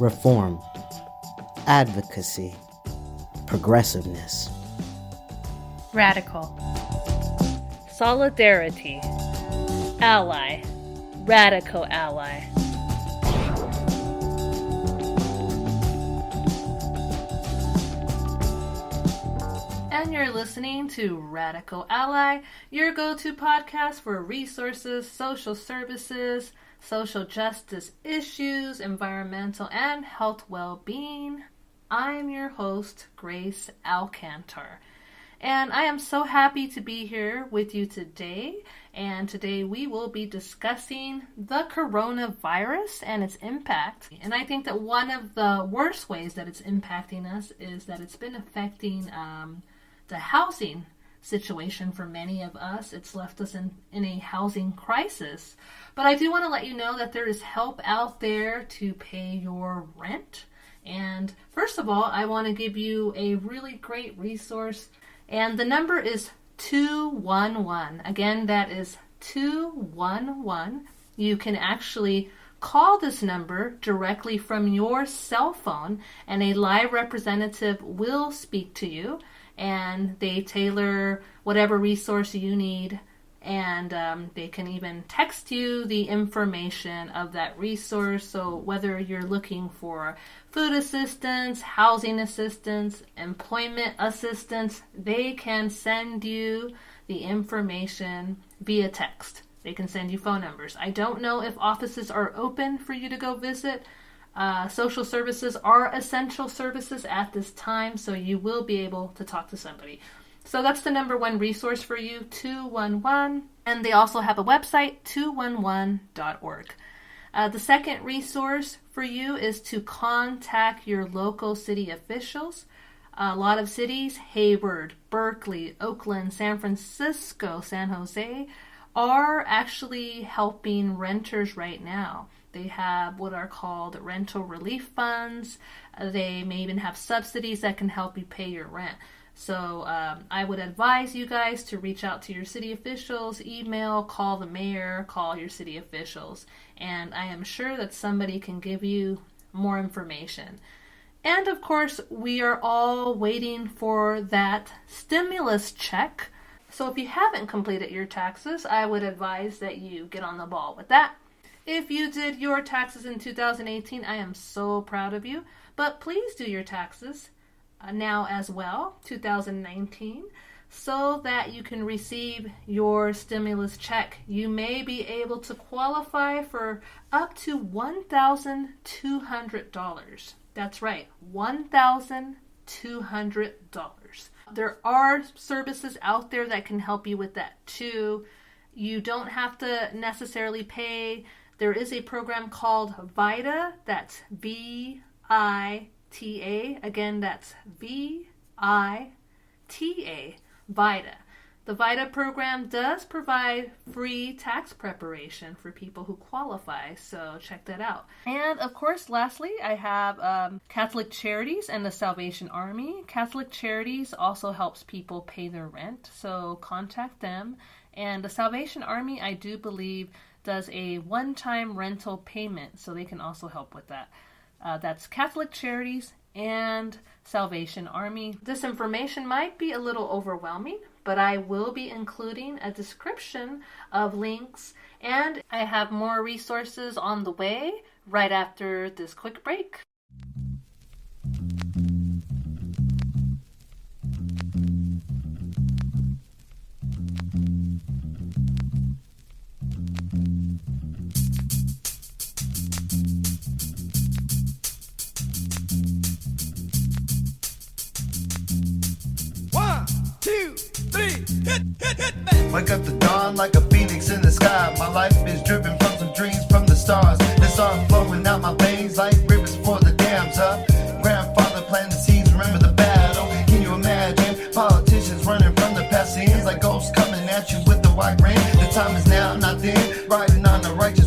reform, advocacy, progressiveness. Radical. Solidarity. Ally. Radical ally. And you're listening to Radical Ally, your go to podcast for resources, social services, social justice issues, environmental and health well being. I'm your host, Grace Alcantar. And I am so happy to be here with you today. And today we will be discussing the coronavirus and its impact. And I think that one of the worst ways that it's impacting us is that it's been affecting um, the housing situation for many of us. It's left us in, in a housing crisis. But I do want to let you know that there is help out there to pay your rent. And first of all, I want to give you a really great resource and the number is 211. Again, that is 211. You can actually call this number directly from your cell phone, and a live representative will speak to you. And they tailor whatever resource you need and um, they can even text you the information of that resource. So, whether you're looking for food assistance, housing assistance, employment assistance, they can send you the information via text. They can send you phone numbers. I don't know if offices are open for you to go visit. Uh, social services are essential services at this time, so you will be able to talk to somebody. So that's the number one resource for you, 211. And they also have a website, 211.org. Uh, the second resource for you is to contact your local city officials. A lot of cities, Hayward, Berkeley, Oakland, San Francisco, San Jose, are actually helping renters right now. They have what are called rental relief funds. They may even have subsidies that can help you pay your rent. So um, I would advise you guys to reach out to your city officials, email, call the mayor, call your city officials, and I am sure that somebody can give you more information. And of course, we are all waiting for that stimulus check. So if you haven't completed your taxes, I would advise that you get on the ball with that. If you did your taxes in 2018, I am so proud of you. But please do your taxes uh, now as well, 2019, so that you can receive your stimulus check. You may be able to qualify for up to $1,200. That's right, $1,200. There are services out there that can help you with that too. You don't have to necessarily pay. There is a program called VITA, that's V I T A. Again, that's V I T A, VITA. The VITA program does provide free tax preparation for people who qualify, so check that out. And of course, lastly, I have um, Catholic Charities and the Salvation Army. Catholic Charities also helps people pay their rent, so contact them. And the Salvation Army, I do believe, does a one time rental payment, so they can also help with that. Uh, that's Catholic Charities and Salvation Army. This information might be a little overwhelming, but I will be including a description of links, and I have more resources on the way right after this quick break. Wake up the dawn like a phoenix in the sky. My life is driven from some dreams from the stars. The sun flowing out my veins like rivers for the dams up. Grandfather planted seeds, remember the battle. Can you imagine politicians running from the past scenes like ghosts coming at you with the white rain? The time is now, not then. Riding on the righteous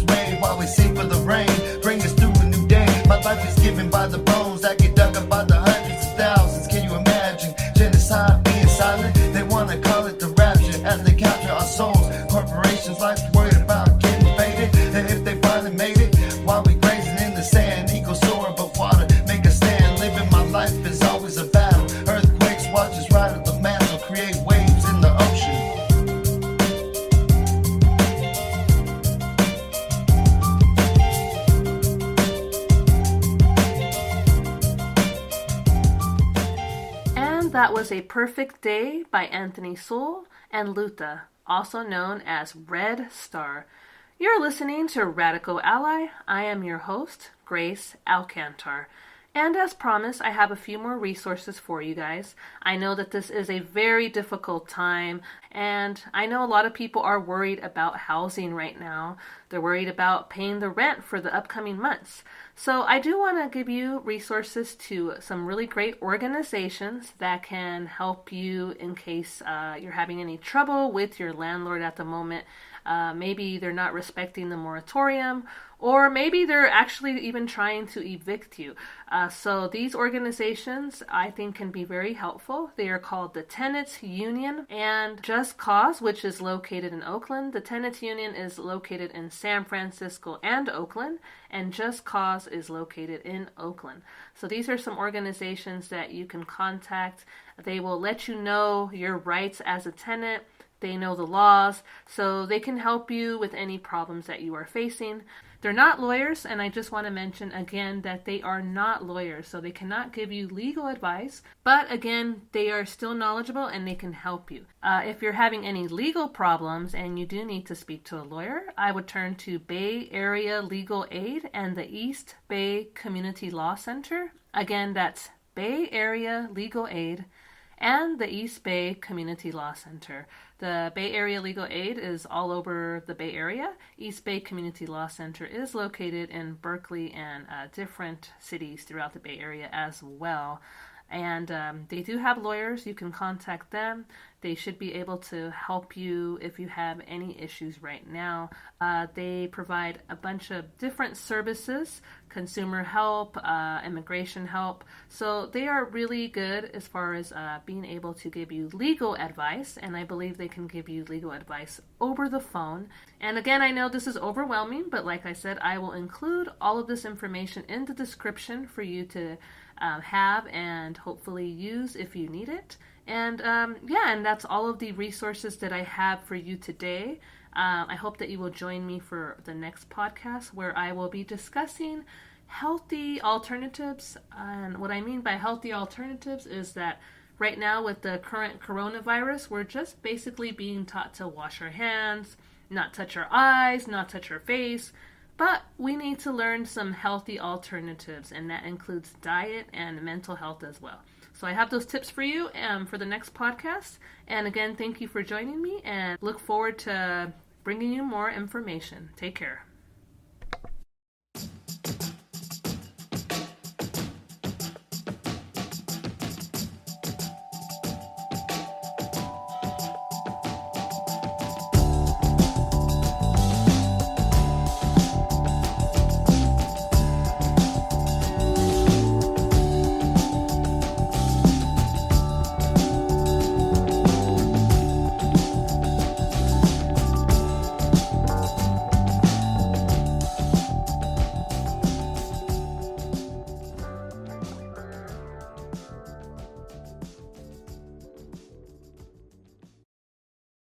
was A Perfect Day by Anthony Soul and Luta, also known as Red Star. You're listening to Radical Ally. I am your host, Grace Alcantar. And as promised, I have a few more resources for you guys. I know that this is a very difficult time, and I know a lot of people are worried about housing right now. They're worried about paying the rent for the upcoming months. So, I do want to give you resources to some really great organizations that can help you in case uh, you're having any trouble with your landlord at the moment. Uh, maybe they're not respecting the moratorium, or maybe they're actually even trying to evict you. Uh, so these organizations, I think, can be very helpful. They are called the Tenants Union and Just Cause, which is located in Oakland. The Tenants Union is located in San Francisco and Oakland, and Just Cause is located in Oakland. So these are some organizations that you can contact. They will let you know your rights as a tenant they know the laws, so they can help you with any problems that you are facing. They're not lawyers, and I just want to mention again that they are not lawyers, so they cannot give you legal advice, but again, they are still knowledgeable and they can help you. Uh, if you're having any legal problems and you do need to speak to a lawyer, I would turn to Bay Area Legal Aid and the East Bay Community Law Center. Again, that's Bay Area Legal Aid and the East Bay Community Law Center. The Bay Area Legal Aid is all over the Bay Area. East Bay Community Law Center is located in Berkeley and uh, different cities throughout the Bay Area as well. And um, they do have lawyers. You can contact them. They should be able to help you if you have any issues right now. Uh, they provide a bunch of different services consumer help, uh, immigration help. So they are really good as far as uh, being able to give you legal advice, and I believe they can give you legal advice over the phone. And again, I know this is overwhelming, but like I said, I will include all of this information in the description for you to uh, have and hopefully use if you need it. And um, yeah, and that's all of the resources that I have for you today. Um, I hope that you will join me for the next podcast where I will be discussing healthy alternatives. And what I mean by healthy alternatives is that right now, with the current coronavirus, we're just basically being taught to wash our hands, not touch our eyes, not touch our face. But we need to learn some healthy alternatives, and that includes diet and mental health as well. So I have those tips for you um, for the next podcast. And again, thank you for joining me, and look forward to bringing you more information. Take care.